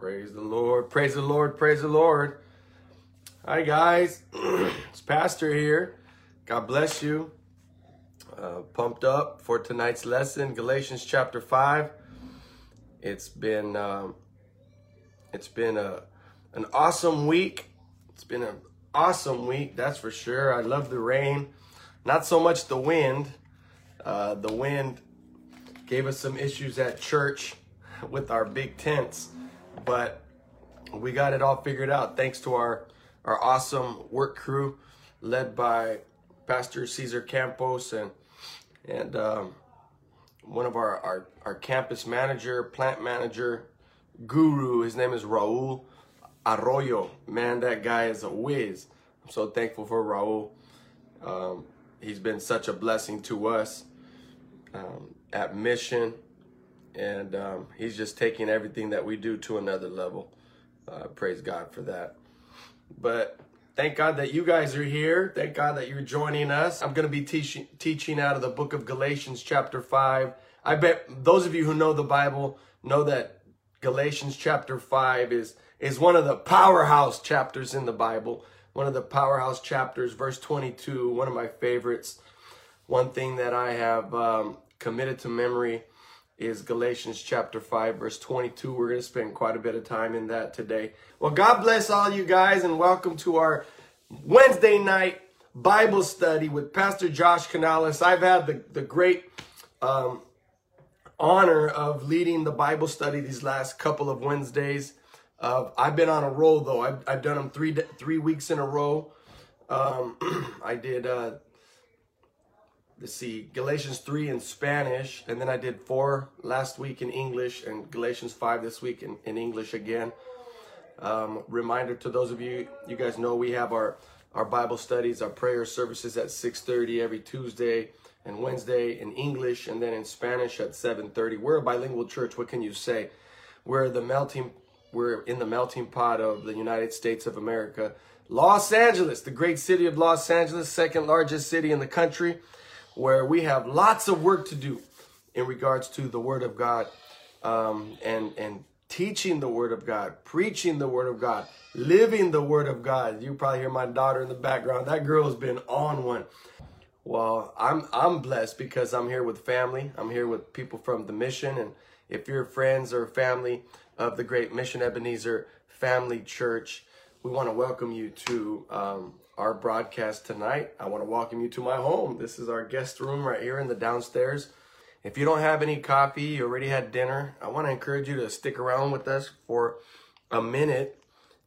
Praise the Lord. Praise the Lord. Praise the Lord. Hi, guys. it's Pastor here. God bless you. Uh, pumped up for tonight's lesson, Galatians chapter 5. It's been um, it's been a an awesome week. It's been an awesome week, that's for sure. I love the rain. Not so much the wind. Uh, the wind gave us some issues at church with our big tents, but we got it all figured out thanks to our our awesome work crew led by Pastor Cesar Campos and and um, one of our, our our campus manager, plant manager, guru. His name is Raul Arroyo. Man, that guy is a whiz. I'm so thankful for Raul. Um, he's been such a blessing to us um, at Mission, and um, he's just taking everything that we do to another level. Uh, praise God for that. But thank God that you guys are here. Thank God that you're joining us. I'm going to be teaching teaching out of the book of Galatians, chapter five. I bet those of you who know the Bible know that Galatians chapter five is is one of the powerhouse chapters in the Bible. One of the powerhouse chapters, verse 22, one of my favorites. One thing that I have um, committed to memory is Galatians chapter 5, verse 22. We're going to spend quite a bit of time in that today. Well, God bless all you guys and welcome to our Wednesday night Bible study with Pastor Josh Canales. I've had the, the great um, honor of leading the Bible study these last couple of Wednesdays. Uh, I've been on a roll though. I've, I've done them three three weeks in a row. Um, I did uh, let's see Galatians three in Spanish, and then I did four last week in English, and Galatians five this week in, in English again. Um, reminder to those of you, you guys know we have our our Bible studies, our prayer services at 6:30 every Tuesday and Wednesday in English, and then in Spanish at 7:30. We're a bilingual church. What can you say? We're the melting we're in the melting pot of the United States of America. Los Angeles, the great city of Los Angeles, second largest city in the country, where we have lots of work to do in regards to the Word of God um, and and teaching the Word of God, preaching the Word of God, living the Word of God. You probably hear my daughter in the background. That girl has been on one. Well, I'm I'm blessed because I'm here with family. I'm here with people from the mission, and if you're friends or family of the great Mission Ebenezer Family Church. We want to welcome you to um, our broadcast tonight. I want to welcome you to my home. This is our guest room right here in the downstairs. If you don't have any coffee, you already had dinner, I want to encourage you to stick around with us for a minute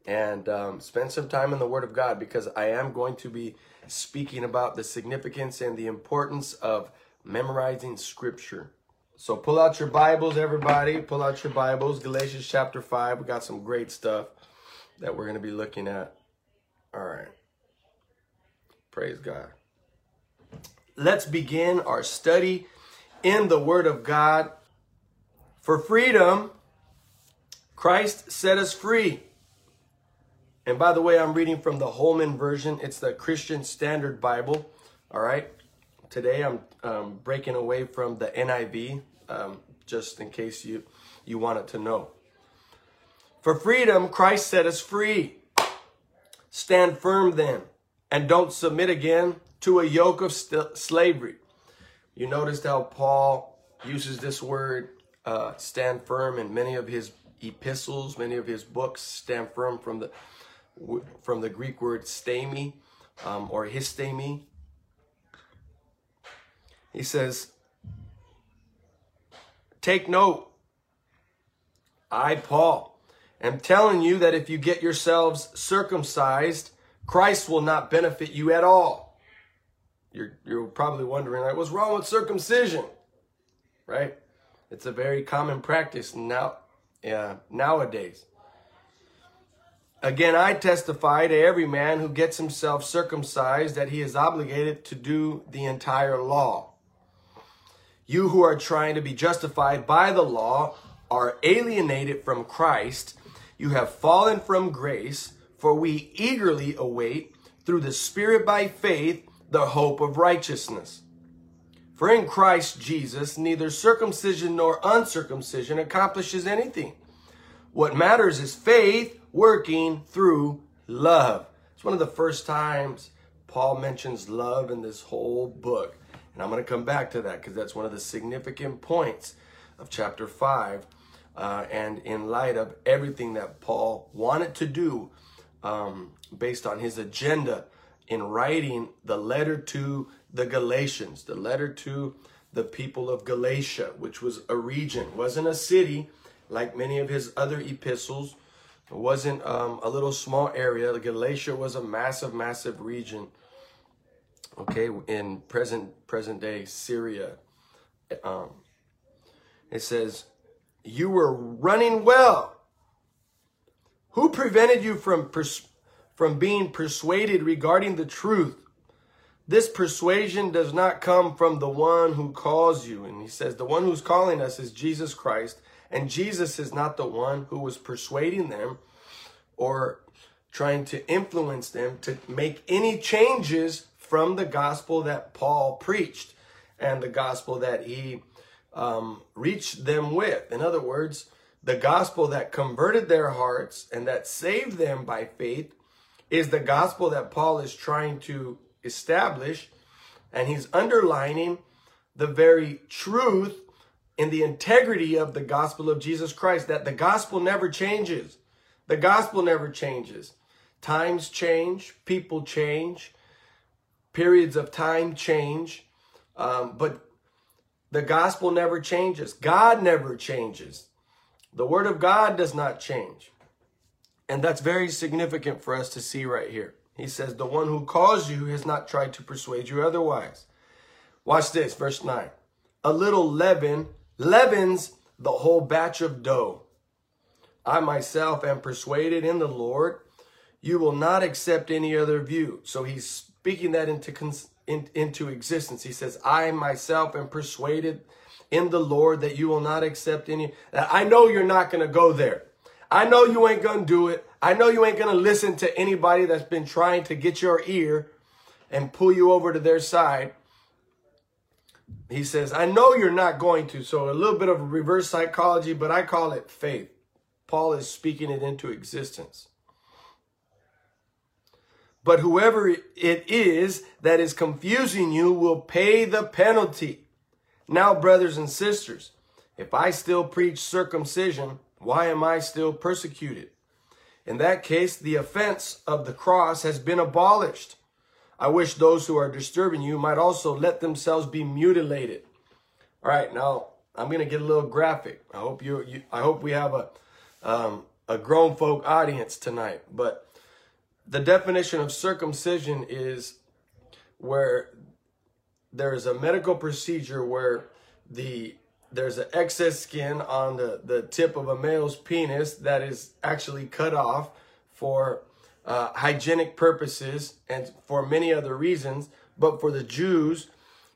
and um, spend some time in the Word of God because I am going to be speaking about the significance and the importance of memorizing Scripture. So pull out your Bibles, everybody. Pull out your Bibles. Galatians chapter 5. We got some great stuff that we're going to be looking at. All right. Praise God. Let's begin our study in the Word of God. For freedom, Christ set us free. And by the way, I'm reading from the Holman version. It's the Christian Standard Bible. All right. Today I'm um, breaking away from the NIV, um, just in case you, you wanted to know. For freedom, Christ set us free. Stand firm then, and don't submit again to a yoke of slavery. You noticed how Paul uses this word, uh, stand firm, in many of his epistles, many of his books, stand firm from the from the Greek word stami um, or histemi, he says, Take note. I, Paul, am telling you that if you get yourselves circumcised, Christ will not benefit you at all. You're, you're probably wondering, like, what's wrong with circumcision? Right? It's a very common practice now, uh, nowadays. Again, I testify to every man who gets himself circumcised that he is obligated to do the entire law. You who are trying to be justified by the law are alienated from Christ. You have fallen from grace, for we eagerly await, through the Spirit by faith, the hope of righteousness. For in Christ Jesus, neither circumcision nor uncircumcision accomplishes anything, What matters is faith working through love. It's one of the first times Paul mentions love in this whole book. And I'm going to come back to that because that's one of the significant points of chapter 5. Uh, and in light of everything that Paul wanted to do um, based on his agenda in writing the letter to the Galatians, the letter to the people of Galatia, which was a region, wasn't a city like many of his other epistles. It wasn't um, a little small area. Galatia was a massive, massive region. Okay, in present present day Syria, um, it says, "You were running well. Who prevented you from pers- from being persuaded regarding the truth?" This persuasion does not come from the one who calls you. And he says, the one who's calling us is Jesus Christ. And Jesus is not the one who was persuading them or trying to influence them to make any changes from the gospel that Paul preached and the gospel that he um, reached them with. In other words, the gospel that converted their hearts and that saved them by faith is the gospel that Paul is trying to establish, and he's underlining the very truth in the integrity of the gospel of Jesus Christ, that the gospel never changes. The gospel never changes. Times change, people change, periods of time change, um, but the gospel never changes. God never changes. The word of God does not change. And that's very significant for us to see right here. He says, The one who calls you has not tried to persuade you otherwise. Watch this, verse 9. A little leaven leavens the whole batch of dough. I myself am persuaded in the Lord, you will not accept any other view. So he's speaking that into, in, into existence. He says, I myself am persuaded in the Lord that you will not accept any. I know you're not going to go there. I know you ain't going to do it. I know you ain't going to listen to anybody that's been trying to get your ear and pull you over to their side. He says, I know you're not going to. So a little bit of reverse psychology, but I call it faith. Paul is speaking it into existence. But whoever it is that is confusing you will pay the penalty. Now, brothers and sisters, if I still preach circumcision, why am I still persecuted? In that case, the offense of the cross has been abolished. I wish those who are disturbing you might also let themselves be mutilated. All right, now I'm going to get a little graphic. I hope you, you I hope we have a um, a grown folk audience tonight. But the definition of circumcision is where there is a medical procedure where the there's an excess skin on the, the tip of a male's penis that is actually cut off for uh, hygienic purposes and for many other reasons. But for the Jews,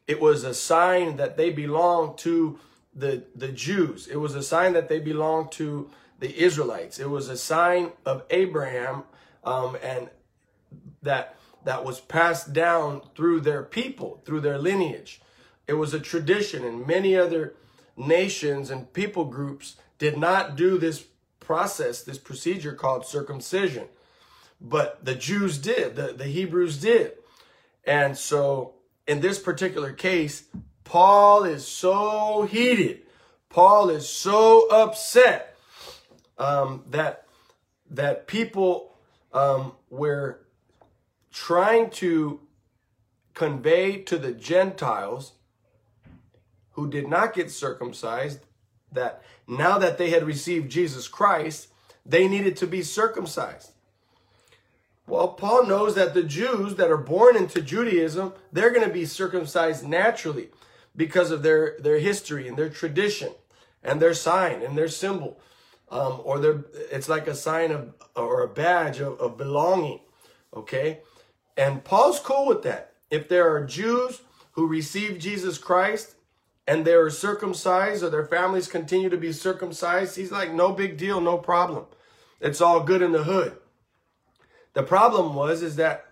it was a sign that they belonged to the, the Jews. It was a sign that they belonged to the Israelites. It was a sign of Abraham um, and that that was passed down through their people, through their lineage. It was a tradition and many other nations and people groups did not do this process, this procedure called circumcision. But the Jews did, the, the Hebrews did. And so in this particular case, Paul is so heated. Paul is so upset um, that that people um, were trying to convey to the Gentiles who did not get circumcised that now that they had received Jesus Christ, they needed to be circumcised. Well, Paul knows that the Jews that are born into Judaism, they're going to be circumcised naturally because of their, their history and their tradition and their sign and their symbol. Um, or their, it's like a sign of, or a badge of, of belonging. Okay. And Paul's cool with that. If there are Jews who receive Jesus Christ and they're circumcised or their families continue to be circumcised, he's like, no big deal, no problem. It's all good in the hood. The problem was is that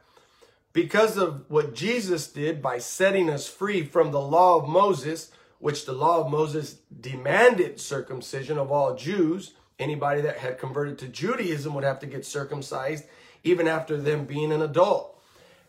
because of what Jesus did by setting us free from the law of Moses, which the law of Moses demanded circumcision of all Jews, anybody that had converted to Judaism would have to get circumcised even after them being an adult.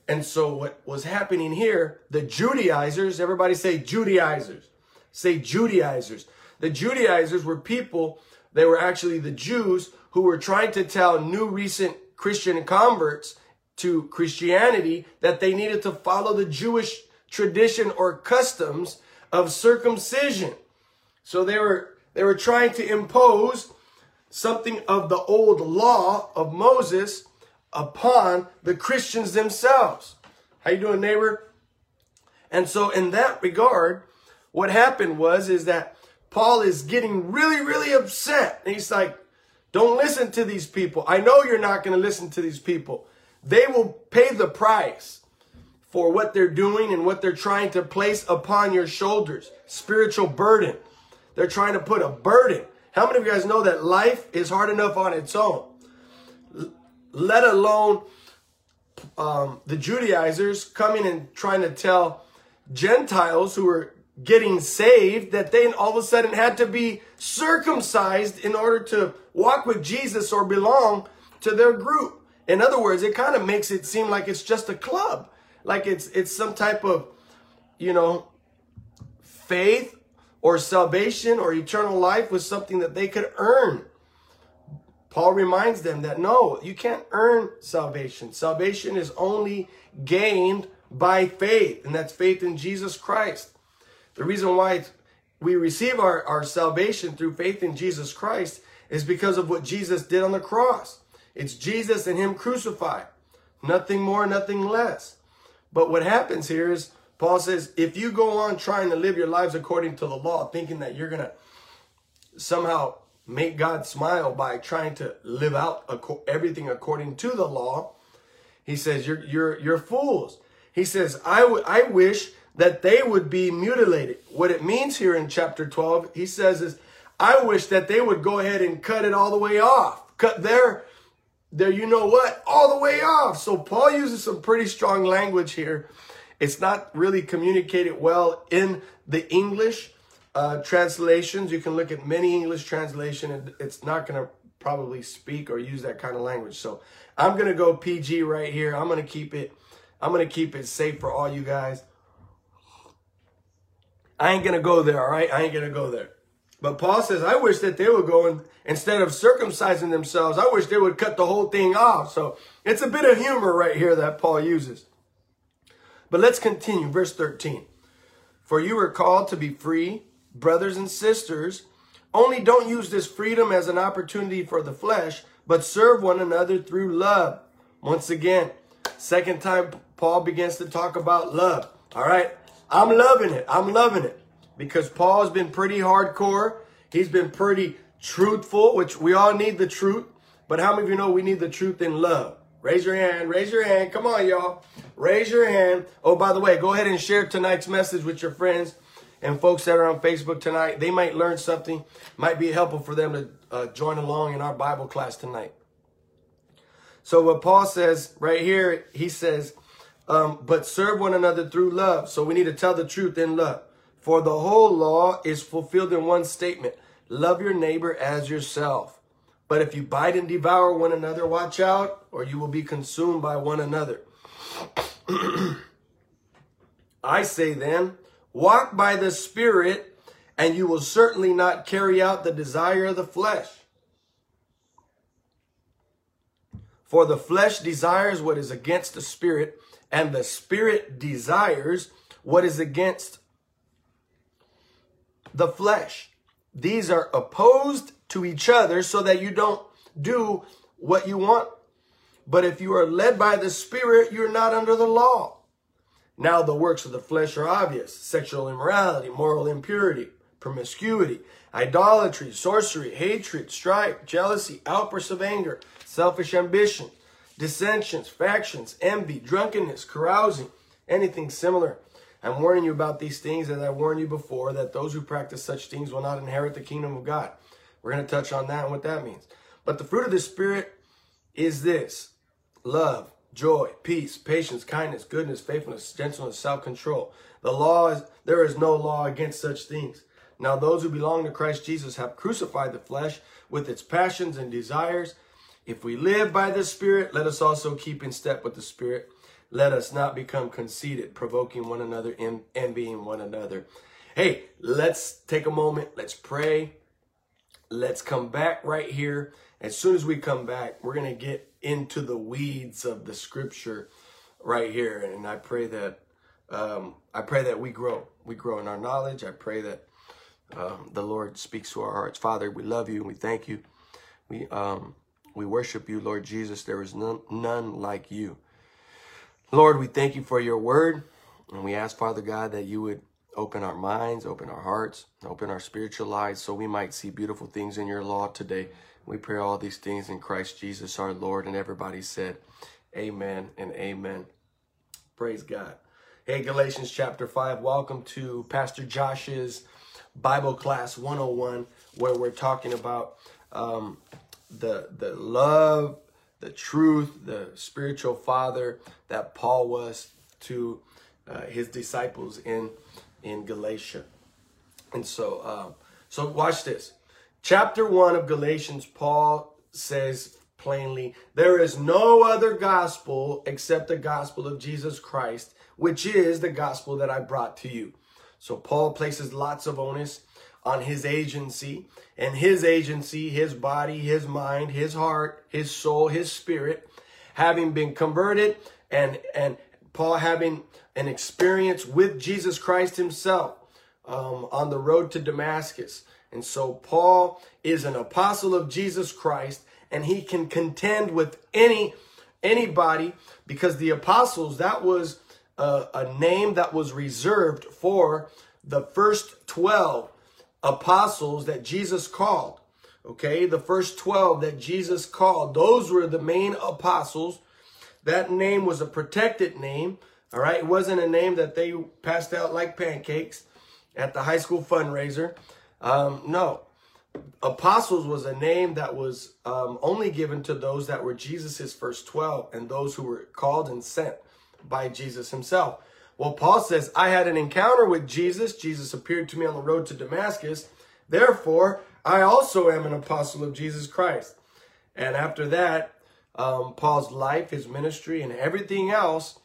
And so what was happening here, the Judaizers, everybody say Judaizers, say Judaizers. The Judaizers were people, they were actually the Jews who were trying to tell new recent Christian converts to Christianity that they needed to follow the Jewish tradition or customs of circumcision. So they were they were trying to impose something of the old law of Moses upon the Christians themselves. How you doing, neighbor? And so in that regard, what happened was is that Paul is getting really, really upset. And he's like, don't listen to these people. I know you're not going to listen to these people. They will pay the price for what they're doing and what they're trying to place upon your shoulders. Spiritual burden. They're trying to put a burden. How many of you guys know that life is hard enough on its own? Let alone um, the Judaizers coming and trying to tell Gentiles who were getting saved that they all of a sudden had to be circumcised in order to walk with Jesus or belong to their group. In other words, it kind of makes it seem like it's just a club, like it's it's some type of, you know, faith or salvation or eternal life was something that they could earn. Paul reminds them that no, you can't earn salvation. Salvation is only gained by faith, and that's faith in Jesus Christ. The reason why we receive our, our salvation through faith in Jesus Christ is because of what Jesus did on the cross. It's Jesus and Him crucified. Nothing more, nothing less. But what happens here is Paul says, if you go on trying to live your lives according to the law, thinking that you're going to somehow make God smile by trying to live out everything according to the law, he says, you're, you're, you're fools. He says, I, I wish that they would be mutilated. What it means here in chapter 12, he says is, I wish that they would go ahead and cut it all the way off. Cut their, their, you know what, all the way off. So Paul uses some pretty strong language here it's not really communicated well in the English uh, translations. You can look at many English translation and it's not going to probably speak or use that kind of language. So I'm going to go PG right here. I'm going to keep it, I'm going to keep it safe for all you guys. I ain't going to go there. All right. I ain't going to go there. But Paul says, I wish that they would go and instead of circumcising themselves, I wish they would cut the whole thing off. So it's a bit of humor right here that Paul uses. But let's continue. Verse 13. For you are called to be free, brothers and sisters. Only don't use this freedom as an opportunity for the flesh, but serve one another through love. Once again, second time Paul begins to talk about love. All right. I'm loving it. I'm loving it because Paul's been pretty hardcore. He's been pretty truthful, which we all need the truth. But how many of you know we need the truth in love? Raise your hand. Raise your hand. Come on, y'all. Raise your hand. Oh, by the way, go ahead and share tonight's message with your friends and folks that are on Facebook tonight. They might learn something. Might be helpful for them to uh, join along in our Bible class tonight. So what Paul says right here, he says, um, but serve one another through love. So we need to tell the truth in love. For the whole law is fulfilled in one statement. Love your neighbor as yourself. But if you bite and devour one another, watch out, or you will be consumed by one another. I say then, walk by the Spirit, and you will certainly not carry out the desire of the flesh. For the flesh desires what is against the Spirit, and the Spirit desires what is against the flesh. These are opposed to each other so that you don't do what you want. But if you are led by the Spirit, you're not under the law. Now the works of the flesh are obvious. Sexual immorality, moral impurity, promiscuity, idolatry, sorcery, hatred, strife, jealousy, outbursts of anger, selfish ambition, dissensions, factions, envy, drunkenness, carousing, anything similar. I'm warning you about these things as I warned you before that those who practice such things will not inherit the kingdom of God. We're going to touch on that and what that means. But the fruit of the Spirit is this love, joy, peace, patience, kindness, goodness, faithfulness, gentleness, self control. The law is, there is no law against such things. Now, those who belong to Christ Jesus have crucified the flesh with its passions and desires. If we live by the Spirit, let us also keep in step with the Spirit. Let us not become conceited, provoking one another, and envying one another. Hey, let's take a moment. Let's pray. Let's come back right here. As soon as we come back, we're going to get into the weeds of the scripture right here. And I pray that um, I pray that we grow. We grow in our knowledge. I pray that um, the Lord speaks to our hearts. Father, we love you and we thank you. We um, we worship you, Lord Jesus. There is none, none like you. Lord, we thank you for your word. And we ask, Father God, that you would open our minds, open our hearts, open our spiritual lives so we might see beautiful things in your law today. We pray all these things in Christ Jesus our Lord. And everybody said, Amen and amen. Praise God. Hey, Galatians chapter 5. Welcome to Pastor Josh's Bible Class 101, where we're talking about um, the, the love, the truth, the spiritual father that Paul was to uh, his disciples in, in Galatia. And so, um, so watch this. Chapter 1 of Galatians, Paul says plainly, There is no other gospel except the gospel of Jesus Christ, which is the gospel that I brought to you. So Paul places lots of onus on his agency and his agency, his body, his mind, his heart, his soul, his spirit, having been converted and, and Paul having an experience with Jesus Christ himself um, on the road to Damascus. And so Paul is an apostle of Jesus Christ and he can contend with any anybody because the apostles that was a, a name that was reserved for the first 12 apostles that Jesus called. Okay, the first 12 that Jesus called, those were the main apostles. That name was a protected name. All right, it wasn't a name that they passed out like pancakes at the high school fundraiser. Um, no, apostles was a name that was um, only given to those that were Jesus's first 12 and those who were called and sent by Jesus himself. Well, Paul says, I had an encounter with Jesus. Jesus appeared to me on the road to Damascus. Therefore, I also am an apostle of Jesus Christ. And after that, um, Paul's life, his ministry, and everything else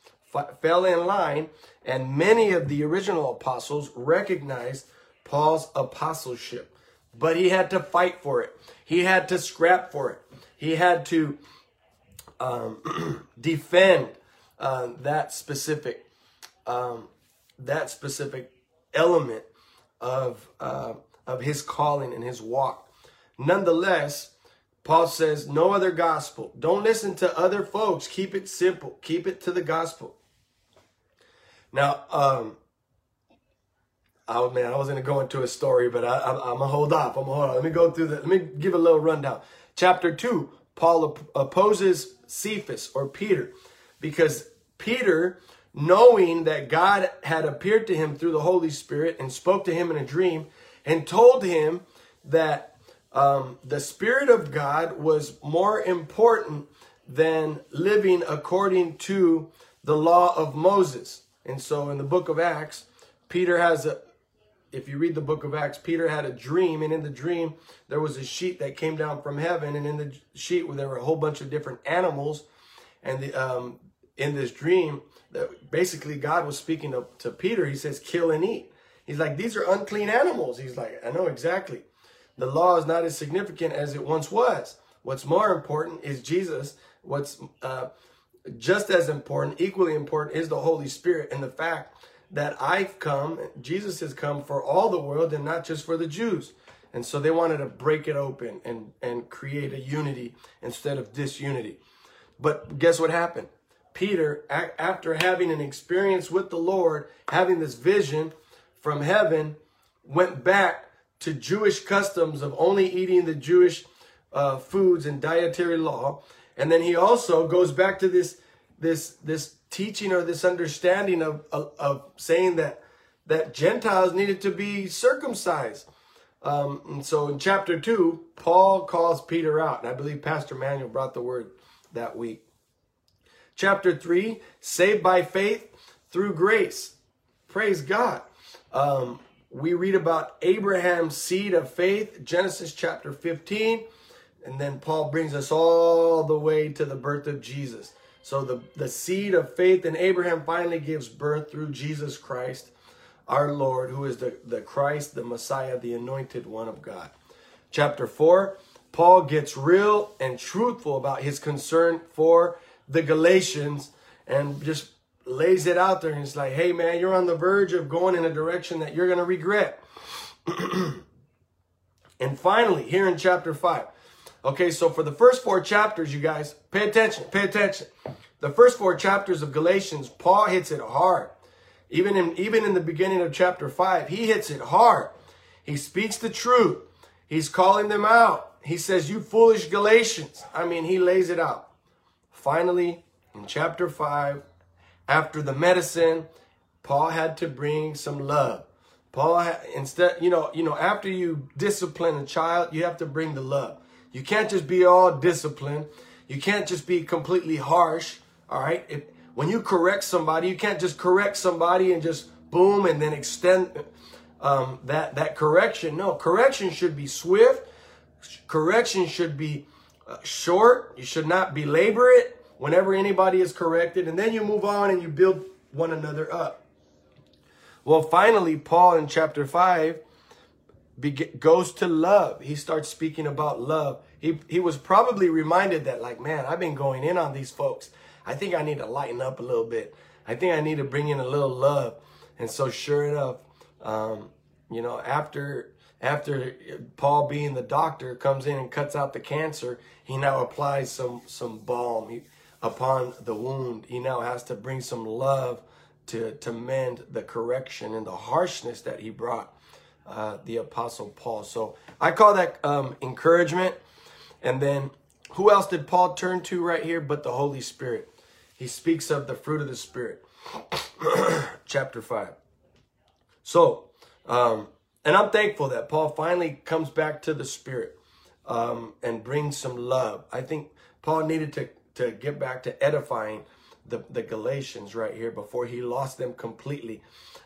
fell in line. And many of the original apostles recognized Paul's apostleship. But he had to fight for it. He had to scrap for it. He had to um, defend uh, that specific um, that specific element of uh, of his calling and his walk. Nonetheless, Paul says, no other gospel. Don't listen to other folks. Keep it simple. Keep it to the gospel. Now, um, oh man, I was to go into a story, but I, am to hold off. I'm to hold on. Let me go through that. Let me give a little rundown. Chapter 2, Paul op- opposes Cephas or Peter because Peter knowing that God had appeared to him through the Holy Spirit and spoke to him in a dream and told him that um, the Spirit of God was more important than living according to the law of Moses. And so in the book of Acts, Peter has a, if you read the book of Acts, Peter had a dream, and in the dream, there was a sheet that came down from heaven, and in the sheet, there were a whole bunch of different animals. And the, um, in this dream, that basically God was speaking to, to Peter. He says, kill and eat. He's like, these are unclean animals. He's like, I know exactly. The law is not as significant as it once was. What's more important is Jesus. What's uh, just as important, equally important, is the Holy Spirit and the fact that I've come, Jesus has come for all the world and not just for the Jews. And so they wanted to break it open and, and create a unity instead of disunity. But guess what happened? Peter, after having an experience with the Lord, having this vision from heaven, went back to Jewish customs of only eating the Jewish uh, foods and dietary law. And then he also goes back to this, this, this teaching or this understanding of, of, of saying that, that Gentiles needed to be circumcised. Um, and so in chapter 2, Paul calls Peter out. And I believe Pastor Manuel brought the word that week. Chapter 3, saved by faith through grace. Praise God. Um, we read about Abraham's seed of faith, Genesis chapter 15. And then Paul brings us all the way to the birth of Jesus. So the, the seed of faith in Abraham finally gives birth through Jesus Christ, our Lord, who is the, the Christ, the Messiah, the anointed one of God. Chapter 4, Paul gets real and truthful about his concern for the Galatians and just lays it out there. And it's like, hey, man, you're on the verge of going in a direction that you're going to regret. and finally, here in chapter 5, okay, so for the first four chapters, you guys, pay attention, pay attention. The first four chapters of Galatians, Paul hits it hard. Even in, even in the beginning of chapter 5, he hits it hard. He speaks the truth. He's calling them out. He says, You foolish Galatians. I mean, he lays it out. Finally, in chapter 5, after the medicine, Paul had to bring some love. Paul had, instead, you know, you know, after you discipline a child, you have to bring the love. You can't just be all disciplined. You can't just be completely harsh. All right. If, when you correct somebody, you can't just correct somebody and just boom and then extend um, that that correction. No, correction should be swift. Correction should be uh, short. You should not belabor it whenever anybody is corrected, and then you move on and you build one another up. Well, finally, Paul in chapter 5 goes to love. He starts speaking about love. He, he was probably reminded that, like, man, I've been going in on these folks. I think I need to lighten up a little bit. I think I need to bring in a little love. And so, sure enough, um, you know, after after Paul being the doctor comes in and cuts out the cancer, he now applies some some balm. Upon the wound. He now has to bring some love to, to mend the correction and the harshness that he brought uh, the Apostle Paul. So I call that um, encouragement. And then who else did Paul turn to right here but the Holy Spirit? He speaks of the fruit of the Spirit. Chapter 5. So, um, and I'm thankful that Paul finally comes back to the Spirit um, and brings some love. I think Paul needed to to get back to edifying the, the Galatians right here before he lost them completely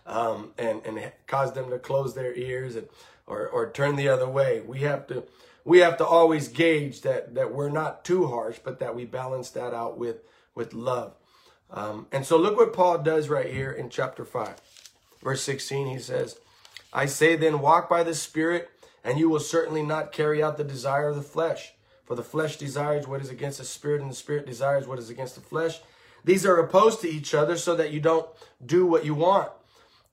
um, and, and caused them to close their ears and or, or turn the other way. We have to we have to always gauge that that we're not too harsh, but that we balance that out with with love. Um, and so look what Paul does right here in chapter 5, verse 16. He says, I say then, walk by the Spirit, and you will certainly not carry out the desire of the flesh. For the flesh desires what is against the spirit, and the spirit desires what is against the flesh. These are opposed to each other so that you don't do what you want.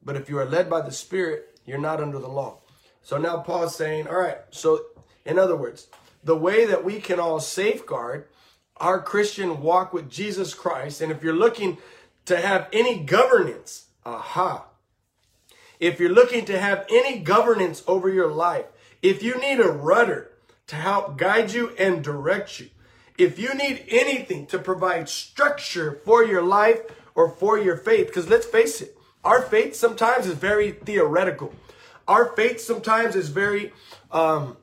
But if you are led by the spirit, you're not under the law. So now Paul's saying, all right, so in other words, the way that we can all safeguard our Christian walk with Jesus Christ, and if you're looking to have any governance, aha, if you're looking to have any governance over your life, if you need a rudder, to help guide you and direct you. If you need anything to provide structure for your life or for your faith, because let's face it, our faith sometimes is very theoretical. Our faith sometimes is very um,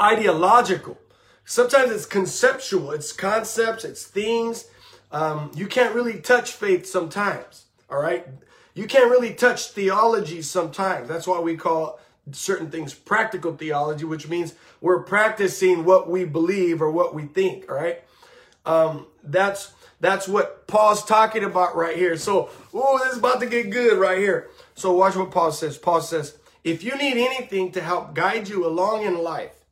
ideological. Sometimes it's conceptual. It's concepts. It's things. Um, you can't really touch faith sometimes. All right. You can't really touch theology sometimes. That's why we call certain things practical theology, which means we're practicing what we believe or what we think. Right. Um, that's that's what Paul's talking about right here. So, oh, this is about to get good right here. So watch what Paul says. Paul says, if you need anything to help guide you along in life,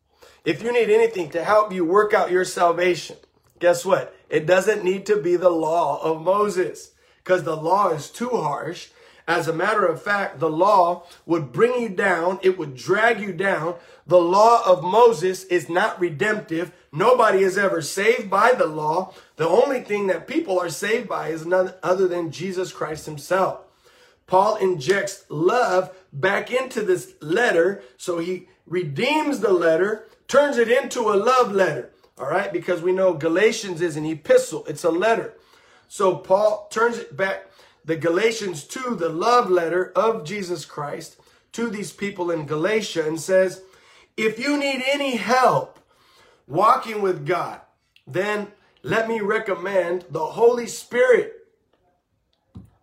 if you need anything to help you work out your salvation, guess what? It doesn't need to be the law of Moses because the law is too harsh as a matter of fact, the law would bring you down. It would drag you down. The law of Moses is not redemptive. Nobody is ever saved by the law. The only thing that people are saved by is none other than Jesus Christ himself. Paul injects love back into this letter. So he redeems the letter, turns it into a love letter. All right. Because we know Galatians is an epistle. It's a letter. So Paul turns it back the Galatians 2, the love letter of Jesus Christ to these people in Galatia and says, if you need any help walking with God, then let me recommend the Holy Spirit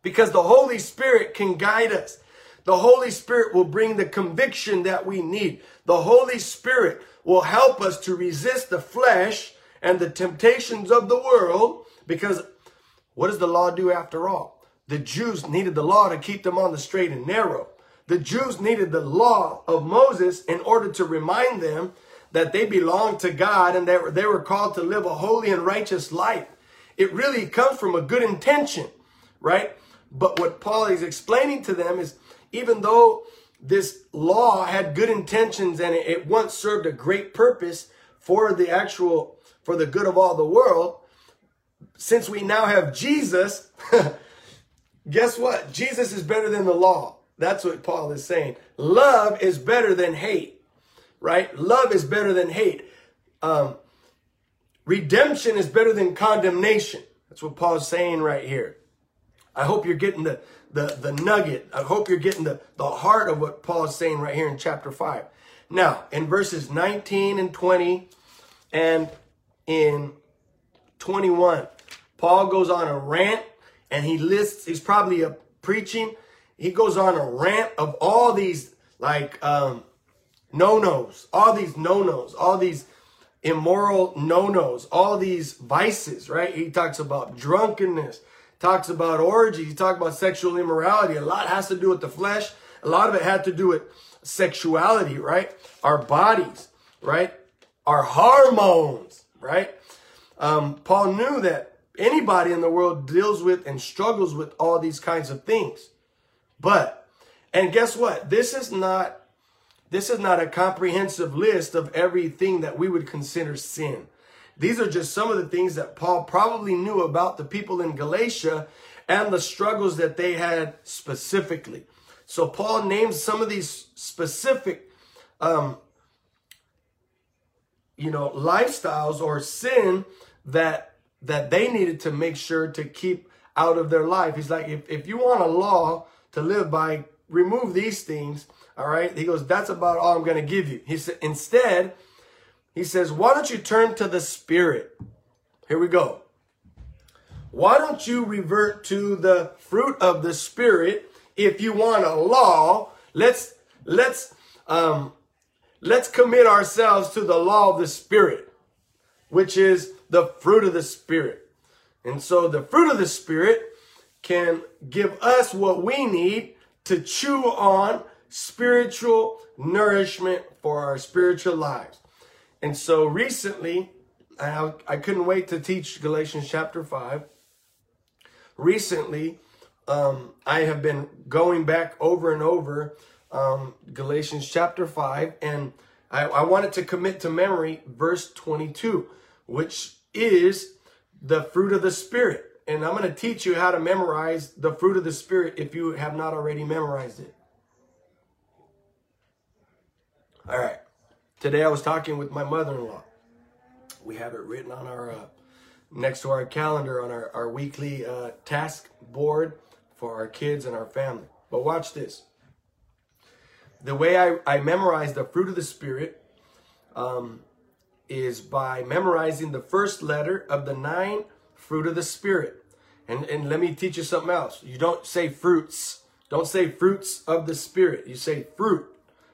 because the Holy Spirit can guide us. The Holy Spirit will bring the conviction that we need. The Holy Spirit will help us to resist the flesh and the temptations of the world because what does the law do after all? The Jews needed the law to keep them on the straight and narrow. The Jews needed the law of Moses in order to remind them that they belonged to God and that they were called to live a holy and righteous life. It really comes from a good intention, right? But what Paul is explaining to them is even though this law had good intentions and it once served a great purpose for the actual, for the good of all the world, since we now have Jesus, guess what? Jesus is better than the law. That's what Paul is saying. Love is better than hate, right? Love is better than hate. Um, redemption is better than condemnation. That's what Paul's saying right here. I hope you're getting the, the, the nugget. I hope you're getting the, the heart of what Paul's saying right here in chapter 5. Now, in verses 19 and 20 and in 21, Paul goes on a rant and he lists, he's probably a preaching, he goes on a rant of all these like um, no-nos, all these no-nos, all these immoral no-nos, all these vices, right? He talks about drunkenness, talks about orgies, he talks about sexual immorality. A lot has to do with the flesh. A lot of it had to do with sexuality, right? Our bodies, right? Our hormones, right? Um, Paul knew that anybody in the world deals with and struggles with all these kinds of things. But, and guess what? This is not this is not a comprehensive list of everything that we would consider sin. These are just some of the things that Paul probably knew about the people in Galatia and the struggles that they had specifically. So Paul names some of these specific, um, you know, lifestyles or sin that that they needed to make sure to keep out of their life. He's like, if, if you want a law to live by, remove these things. All right. He goes, that's about all I'm going to give you. He said, instead, he says, why don't you turn to the Spirit? Here we go. Why don't you revert to the fruit of the Spirit if you want a law? Let's, let's, um, let's commit ourselves to the law of the Spirit, which is the fruit of the Spirit. And so the fruit of the Spirit can give us what we need to chew on spiritual nourishment for our spiritual lives. And so recently, I, I couldn't wait to teach Galatians chapter 5. Recently, um, I have been going back over and over um, Galatians chapter 5, and I, I wanted to commit to memory verse 22, which is the fruit of the Spirit. And I'm going to teach you how to memorize the fruit of the Spirit if you have not already memorized it. All right. Today I was talking with my mother-in-law. We have it written on our, uh, next to our calendar on our, our weekly uh, task board for our kids and our family. But watch this. The way I, I memorize the fruit of the Spirit um, is by memorizing the first letter of the nine fruit of the Spirit. And, and let me teach you something else. You don't say fruits. Don't say fruits of the Spirit. You say fruit.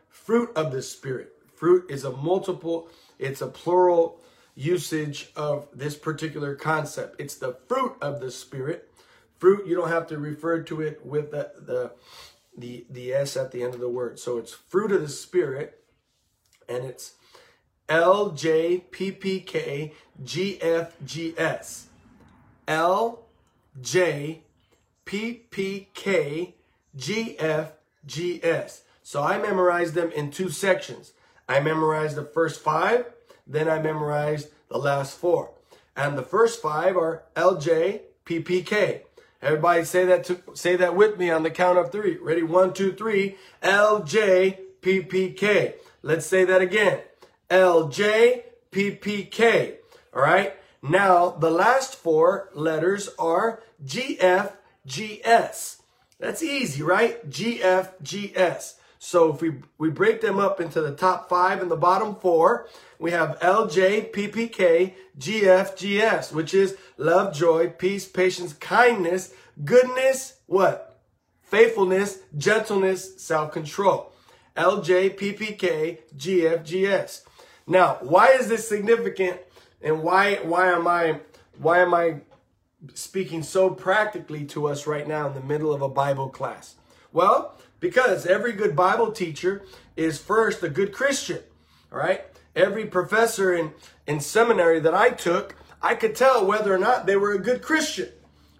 Fruit of the Spirit. Fruit is a multiple, it's a plural usage of this particular concept. It's the fruit of the Spirit. Fruit, you don't have to refer to it with the, the, the, the S at the end of the word. So it's fruit of the Spirit, and it's L J P P K G F G S. L J P P K G F G S. So I memorized them in two sections. I memorized the first five, then I memorized the last four. And the first five are LJPPK. Everybody say that to, say that with me on the count of three. Ready? One, two, three. LJPPK. Let's say that again. LJ, PPK. All right. Now, the last four letters are GFGS. That's easy, right? GFGS. So if we, we break them up into the top five and the bottom four, we have LJ, PPK, GF, GS, which is love, joy, peace, patience, kindness, goodness, what? faithfulness, gentleness, self-control. LJPPK, GFGS. Now, why is this significant and why why am I why am I speaking so practically to us right now in the middle of a Bible class? Well, because every good Bible teacher is first a good Christian. All right? Every professor in, in seminary that I took, I could tell whether or not they were a good Christian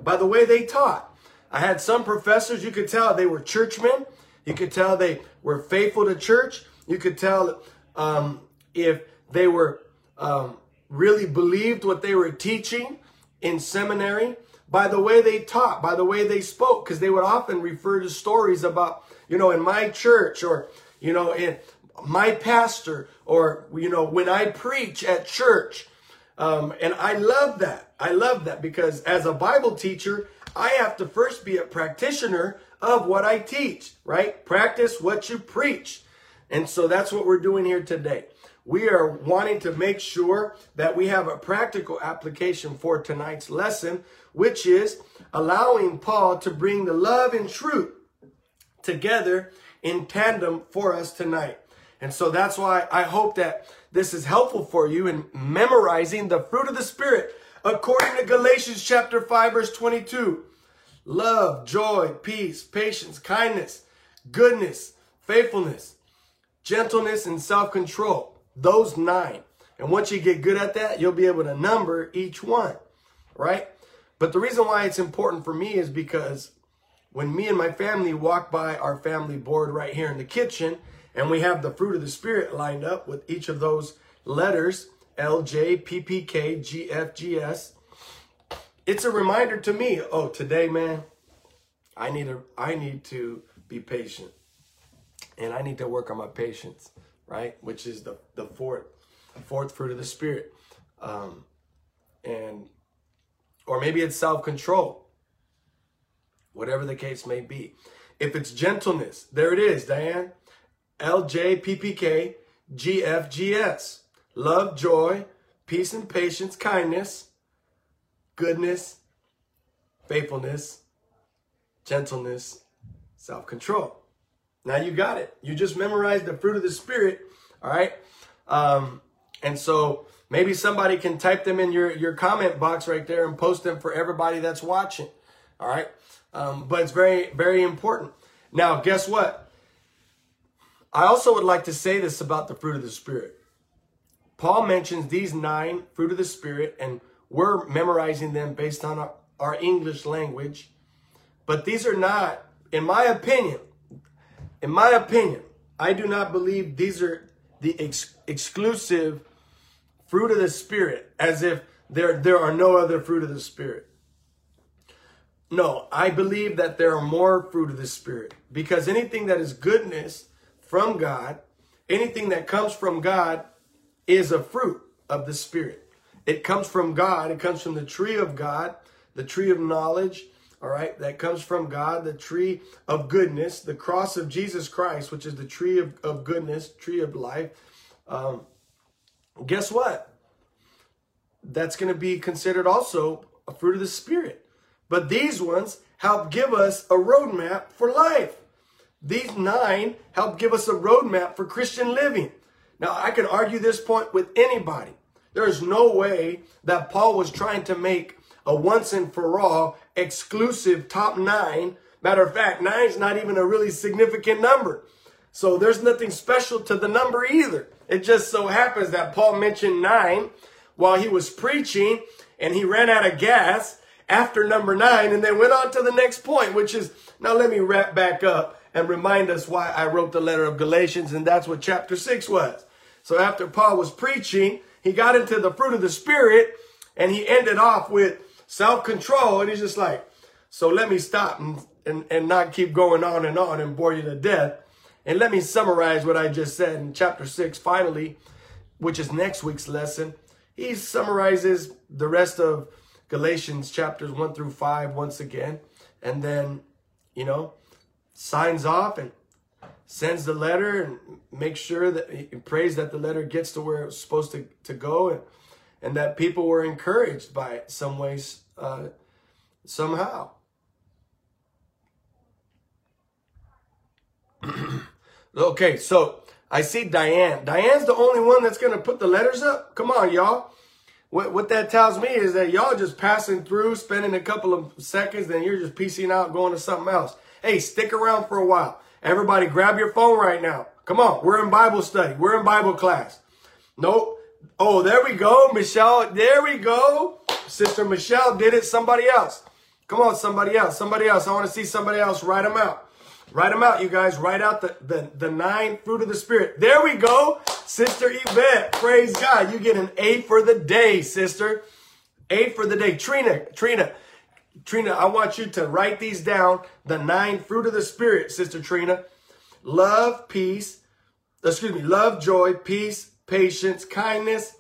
by the way they taught. I had some professors, you could tell they were churchmen. You could tell they were faithful to church. You could tell um, if they were um, really believed what they were teaching in seminary by the way they taught, by the way they spoke, because they would often refer to stories about, you know, in my church or, you know, in my pastor or, you know, when I preach at church. Um, and I love that. I love that because as a Bible teacher, I have to first be a practitioner of what I teach, right? Practice what you preach. And so that's what we're doing here today we are wanting to make sure that we have a practical application for tonight's lesson, which is allowing Paul to bring the love and truth together in tandem for us tonight. And so that's why I hope that this is helpful for you in memorizing the fruit of the Spirit according to Galatians chapter 5, verse 22. Love, joy, peace, patience, kindness, goodness, faithfulness, gentleness, and self control. Those nine. And once you get good at that, you'll be able to number each one, right? But the reason why it's important for me is because when me and my family walk by our family board right here in the kitchen, and we have the fruit of the Spirit lined up with each of those letters, L, J, P, P, K, G, F, G, S, it's a reminder to me, oh, today, man, I need to, I need to be patient. And I need to work on my patience right? Which is the, the fourth, fourth fruit of the Spirit. Um, and, or maybe it's self-control, whatever the case may be. If it's gentleness, there it is, Diane. LJPPK, GFGS. Love, joy, peace and patience, kindness, goodness, faithfulness, gentleness, self-control. Now you got it. You just memorized the fruit of the Spirit. All right. Um, and so maybe somebody can type them in your, your comment box right there and post them for everybody that's watching. All right. Um, but it's very, very important. Now, guess what? I also would like to say this about the fruit of the Spirit. Paul mentions these nine fruit of the Spirit, and we're memorizing them based on our, our English language. But these are not, in my opinion, in my opinion, I do not believe these are the ex- exclusive fruit of the Spirit, as if there, there are no other fruit of the Spirit. No, I believe that there are more fruit of the Spirit because anything that is goodness from God, anything that comes from God is a fruit of the Spirit. It comes from God, it comes from the tree of God, the tree of knowledge, all right, that comes from God, the tree of goodness, the cross of Jesus Christ, which is the tree of, of goodness, tree of life. Um, guess what? That's going to be considered also a fruit of the Spirit. But these ones help give us a roadmap for life. These nine help give us a roadmap for Christian living. Now, I can argue this point with anybody. There is no way that Paul was trying to make a once and for all exclusive top nine. Matter of fact, nine is not even a really significant number. So there's nothing special to the number either. It just so happens that Paul mentioned nine while he was preaching and he ran out of gas after number nine and then went on to the next point, which is now let me wrap back up and remind us why I wrote the letter of Galatians, and that's what chapter six was. So after Paul was preaching, he got into the fruit of the Spirit and he ended off with self-control. And he's just like, so let me stop and, and, and not keep going on and on and bore you to death. And let me summarize what I just said in chapter 6, finally, which is next week's lesson. He summarizes the rest of Galatians chapters 1 through 5 once again. And then, you know, signs off and sends the letter and makes sure that he prays that the letter gets to where it's supposed to, to go. And and that people were encouraged by it some ways, uh, somehow. okay, so I see Diane. Diane's the only one that's going to put the letters up. Come on, y'all. What, what that tells me is that y'all just passing through, spending a couple of seconds, then you're just piecing out, going to something else. Hey, stick around for a while. Everybody grab your phone right now. Come on, we're in Bible study. We're in Bible class. Nope. Oh, there we go, Michelle. There we go. Sister Michelle did it. Somebody else. Come on, somebody else. Somebody else. I want to see somebody else. Write them out. Write them out, you guys. Write out the, the, the nine fruit of the Spirit. There we go. Sister Yvette. Praise God. You get an A for the day, sister. A for the day. Trina, Trina, Trina, I want you to write these down. The nine fruit of the Spirit, Sister Trina. Love, peace, excuse me, love, joy, peace, patience, kindness,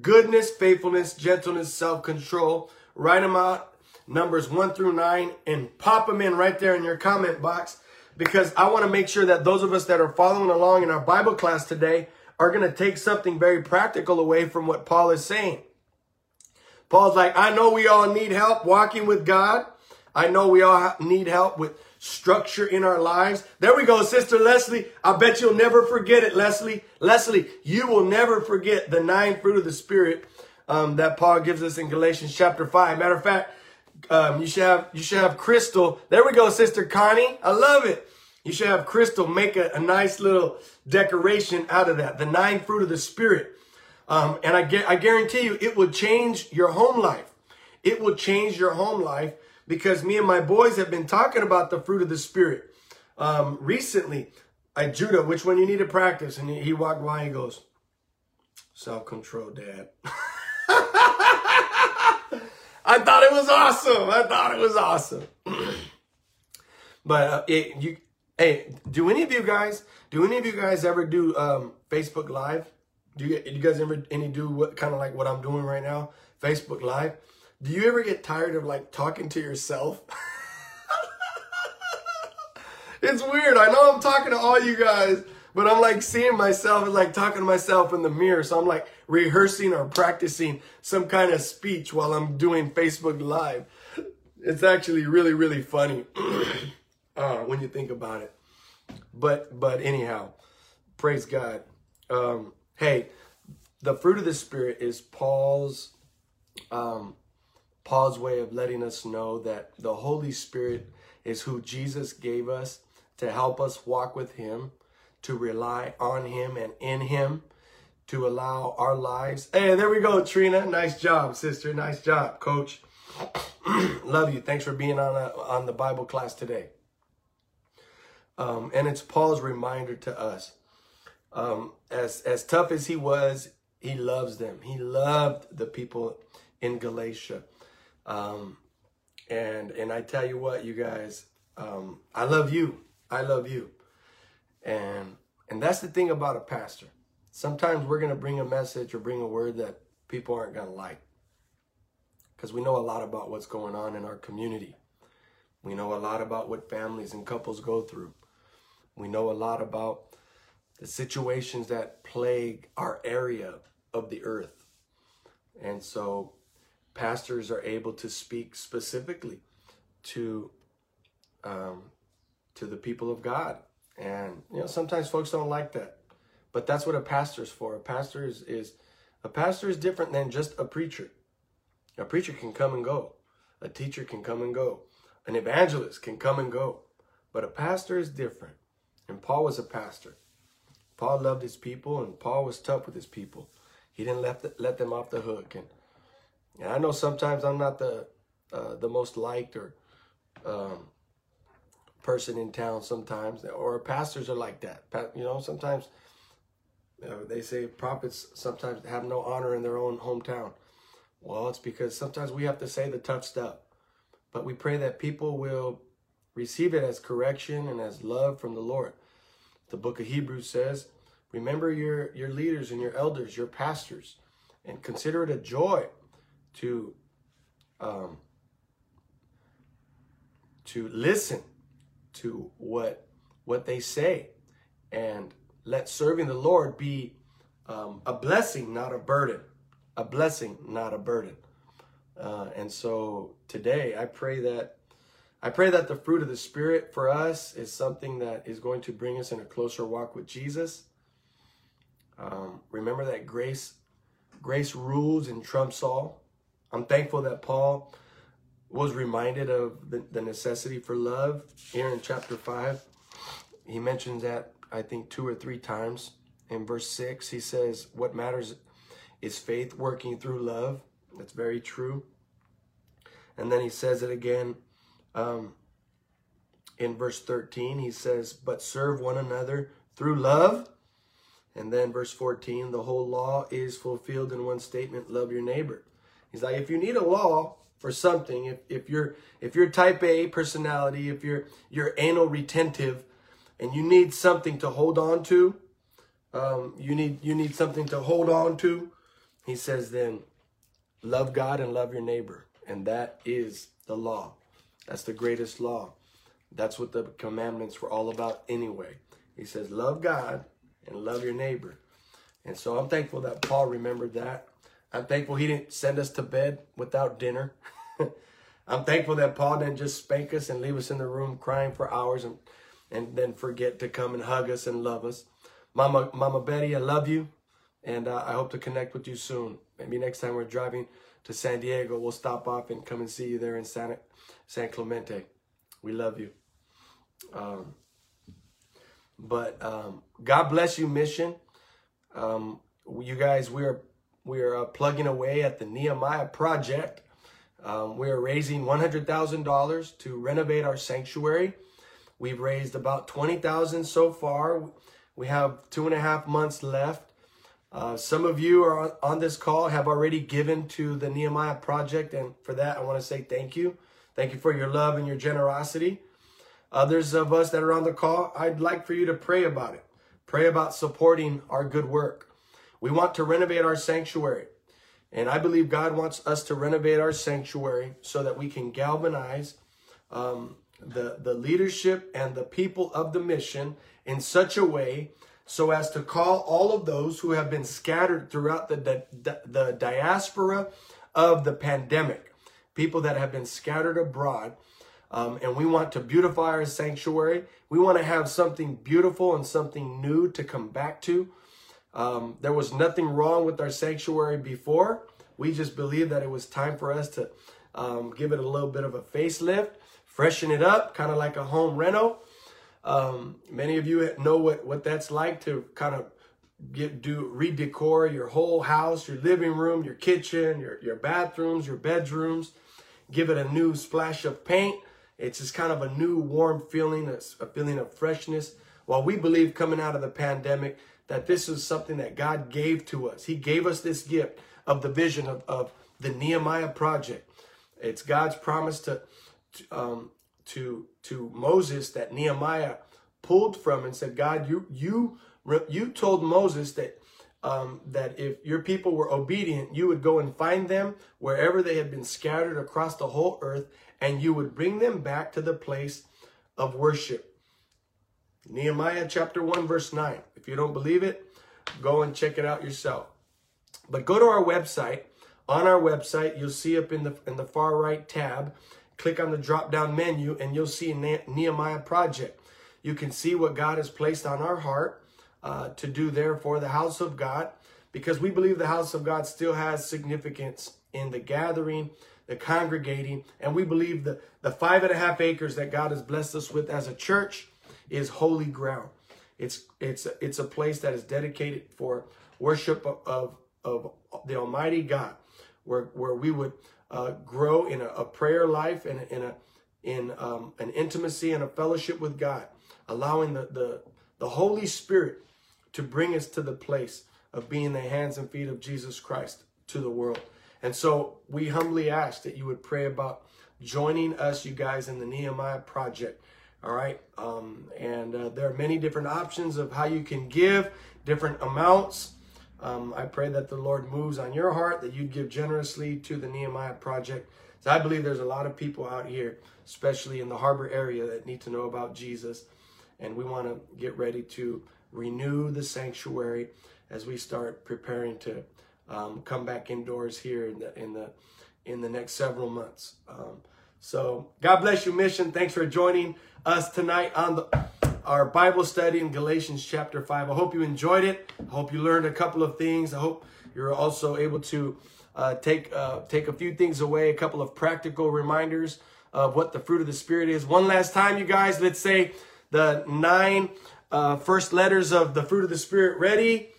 goodness, faithfulness, gentleness, self-control. Write them out numbers one through nine, and pop them in right there in your comment box because I want to make sure that those of us that are following along in our Bible class today are going to take something very practical away from what Paul is saying. Paul's like, I know we all need help walking with God. I know we all need help with structure in our lives. There we go, Sister Leslie. I bet you'll never forget it, Leslie. Leslie, you will never forget the nine fruit of the Spirit um, that Paul gives us in Galatians chapter 5. Matter of fact, um, you should have you should have Crystal. There we go, Sister Connie. I love it. You should have Crystal make a, a nice little decoration out of that. The nine fruit of the Spirit. Um, and I, I guarantee you, it will change your home life. It will change your home life because me and my boys have been talking about the fruit of the Spirit. Um, recently, I, Judah, which one you need to practice? And he, walked by and he goes, self-control, Dad. I thought it was awesome. I thought it was awesome. but uh, it, you, hey, do any of you guys, do any of you guys ever do um, Facebook Live? Do you, you guys ever any do what kind of like what I'm doing right now, Facebook Live? Do you ever get tired of like talking to yourself? it's weird. I know I'm talking to all you guys, but I'm like seeing myself and like talking to myself in the mirror. So I'm like rehearsing or practicing some kind of speech while I'm doing Facebook Live. It's actually really, really funny uh, when you think about it. But but anyhow, praise God. Um, hey, the fruit of the Spirit is Paul's um, Paul's way of letting us know that the Holy Spirit is who Jesus gave us to help us walk with Him to rely on him and in him to allow our lives. Hey, there we go, Trina. Nice job, sister. Nice job, coach. Love you. Thanks for being on, a, on the Bible class today. Um, and it's Paul's reminder to us. Um, as, as tough as he was, he loves them. He loved the people in Galatia. Um, and, and I tell you what, you guys, um, I love you. I love you. And and that's the thing about a pastor. Sometimes we're to bring a message or bring a word that people aren't to like. Because we know a lot about what's going on in our community. We know a lot about what families and couples go through. We know a lot about the situations that plague our area of the earth. And so pastors are able to speak specifically to um, to the people of God and, you know, sometimes folks don't like that. But that's what a pastor is for. A pastor is, is a pastor is different than just a preacher. A preacher can come and go. A teacher can come and go. An evangelist can come and go. But a pastor is different. And Paul was a pastor. Paul loved his people and Paul was tough with his people. He didn't let, the, let them off the hook. And, and I know sometimes I'm not the uh, the most liked or um, person in town sometimes, or pastors are like that. You know, sometimes you know, they say prophets sometimes have no honor in their own hometown. Well, it's because sometimes we have to say the tough stuff. But we pray that people will receive it as correction and as love from the Lord. The book of Hebrews says, remember your, your leaders and your elders, your pastors, and consider it a joy to um, to listen to what what they say and let serving the Lord be um, a blessing, not a burden. A blessing, not a burden. Uh, and so today, I pray that I pray that the fruit of the Spirit for us is something that is going to bring us in a closer walk with Jesus. Um, remember that grace, grace rules and trumps all. I'm thankful that Paul was reminded of the, the necessity for love here in chapter 5. He mentions that, I think, two or three times. In verse 6, he says, What matters is faith working through love. That's very true. And then he says it again um, in verse 13. He says, But serve one another through love. And then verse 14, the whole law is fulfilled in one statement love your neighbor. He's like, if you need a law, for something, if, if you're if you're type A personality, if you're you're anal retentive, and you need something to hold on to, um, you need you need something to hold on to. He says, then love God and love your neighbor, and that is the law. That's the greatest law. That's what the commandments were all about anyway. He says, love God and love your neighbor. And so I'm thankful that Paul remembered that. I'm thankful he didn't send us to bed without dinner. I'm thankful that Paul didn't just spank us and leave us in the room crying for hours and, and then forget to come and hug us and love us. Mama, Mama Betty, I love you. And uh, I hope to connect with you soon. Maybe next time we're driving to San Diego, we'll stop off and come and see you there in San, San Clemente. We love you. Um, but um, God bless you, mission. Um, you guys, we are we are uh, plugging away at the Nehemiah project. Um, we are raising $100,000 to renovate our sanctuary. We've raised about 20,000 so far. We have two and a half months left. Uh, some of you are on this call have already given to the Nehemiah project, and for that, I want to say thank you. Thank you for your love and your generosity. Others of us that are on the call, I'd like for you to pray about it. Pray about supporting our good work. We want to renovate our sanctuary. And I believe God wants us to renovate our sanctuary so that we can galvanize um, the, the leadership and the people of the mission in such a way so as to call all of those who have been scattered throughout the, the, the diaspora of the pandemic, people that have been scattered abroad. Um, and we want to beautify our sanctuary. We want to have something beautiful and something new to come back to. Um, there was nothing wrong with our sanctuary before. We just believed that it was time for us to um, give it a little bit of a facelift, freshen it up, kind of like a home reno. Um, many of you know what, what that's like to kind of get do redecor your whole house, your living room, your kitchen, your, your bathrooms, your bedrooms, give it a new splash of paint. It's just kind of a new warm feeling, a, a feeling of freshness. While we believe coming out of the pandemic, that this is something that God gave to us. He gave us this gift of the vision of, of the Nehemiah project. It's God's promise to, to, um, to, to Moses that Nehemiah pulled from and said, God, you, you, you told Moses that um, that if your people were obedient, you would go and find them wherever they had been scattered across the whole earth, and you would bring them back to the place of worship. Nehemiah chapter 1, verse 9. If you don't believe it, go and check it out yourself. But go to our website. On our website, you'll see up in the in the far right tab, click on the drop down menu and you'll see Nehemiah project. You can see what God has placed on our heart uh, to do there for the house of God because we believe the house of God still has significance in the gathering, the congregating, and we believe the, the five and a half acres that God has blessed us with as a church is holy ground. It's it's it's a place that is dedicated for worship of of, the Almighty God, where where we would uh, grow in a, a, prayer life and in a in um, an intimacy and a fellowship with God, allowing the, the the Holy Spirit to bring us to the place of being the hands and feet of Jesus Christ to the world. And so we humbly ask that you would pray about joining us, you guys, in the Nehemiah Project. All right. Um, and uh, there are many different options of how you can give different amounts. Um, I pray that the Lord moves on your heart, that you give generously to the Nehemiah Project. So I believe there's a lot of people out here, especially in the harbor area, that need to know about Jesus. And we want to get ready to renew the sanctuary as we start preparing to um, come back indoors here in the in the in the next several months. Um, So God bless you, Mission. Thanks for joining us tonight on the our Bible study in Galatians chapter 5. I hope you enjoyed it. I hope you learned a couple of things. I hope you're also able to uh, take uh, take a few things away, a couple of practical reminders of what the fruit of the Spirit is. One last time, you guys, let's say the nine uh, first letters of the fruit of the Spirit. Ready?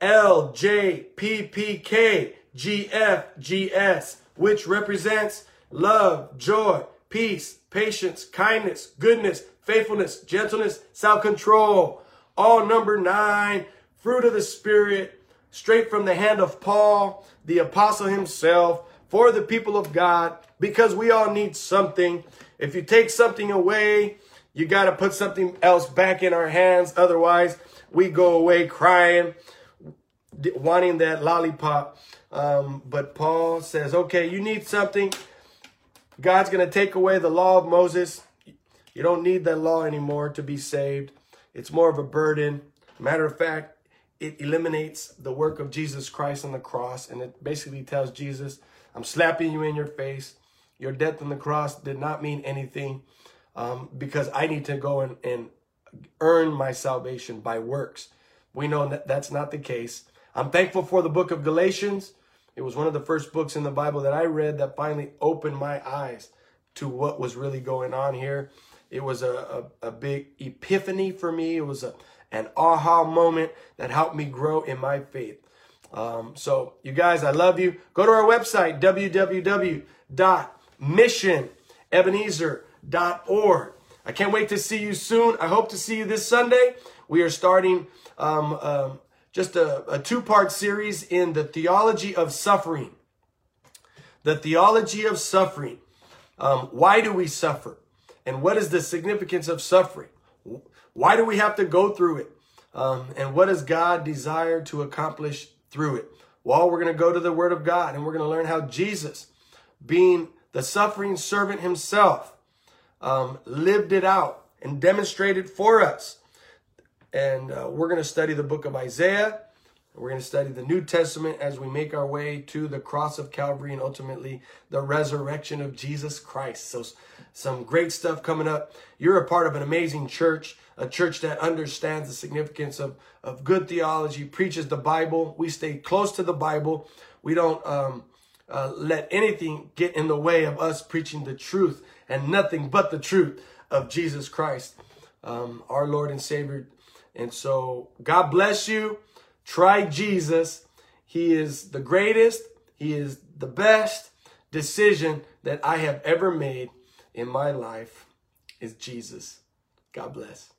L, J, P, P, K, G, F, G, S, which represents love, joy, peace, patience, kindness, goodness, faithfulness, gentleness, self-control. All number nine, fruit of the Spirit, straight from the hand of Paul, the apostle himself, for the people of God, because we all need something. If you take something away, you got to put something else back in our hands. Otherwise, we go away crying, wanting that lollipop. Um, but Paul says, okay, you need something. God's going to take away the law of Moses. You don't need that law anymore to be saved. It's more of a burden. Matter of fact, it eliminates the work of Jesus Christ on the cross. And it basically tells Jesus, I'm slapping you in your face. Your death on the cross did not mean anything um, because I need to go and, and earn my salvation by works. We know that that's not the case. I'm thankful for the book of Galatians. It was one of the first books in the Bible that I read that finally opened my eyes to what was really going on here. It was a, a, a big epiphany for me. It was a, an aha moment that helped me grow in my faith. Um, so, you guys, I love you. Go to our website, www.missionebenezer.org. I can't wait to see you soon. I hope to see you this Sunday. We are starting um, um, just a, a two part series in the theology of suffering. The theology of suffering. Um, why do we suffer? And what is the significance of suffering? Why do we have to go through it? Um, and what does God desire to accomplish through it? Well, we're going to go to the Word of God and we're going to learn how Jesus, being the suffering servant himself, um, lived it out and demonstrated for us. And uh, we're going to study the book of Isaiah. We're going to study the New Testament as we make our way to the cross of Calvary and ultimately the resurrection of Jesus Christ. So, some great stuff coming up. You're a part of an amazing church a church that understands the significance of, of good theology, preaches the Bible. We stay close to the Bible. We don't um, uh, let anything get in the way of us preaching the truth and nothing but the truth of Jesus Christ, um, our Lord and Savior. And so, God bless you. Try Jesus. He is the greatest. He is the best decision that I have ever made in my life is Jesus. God bless.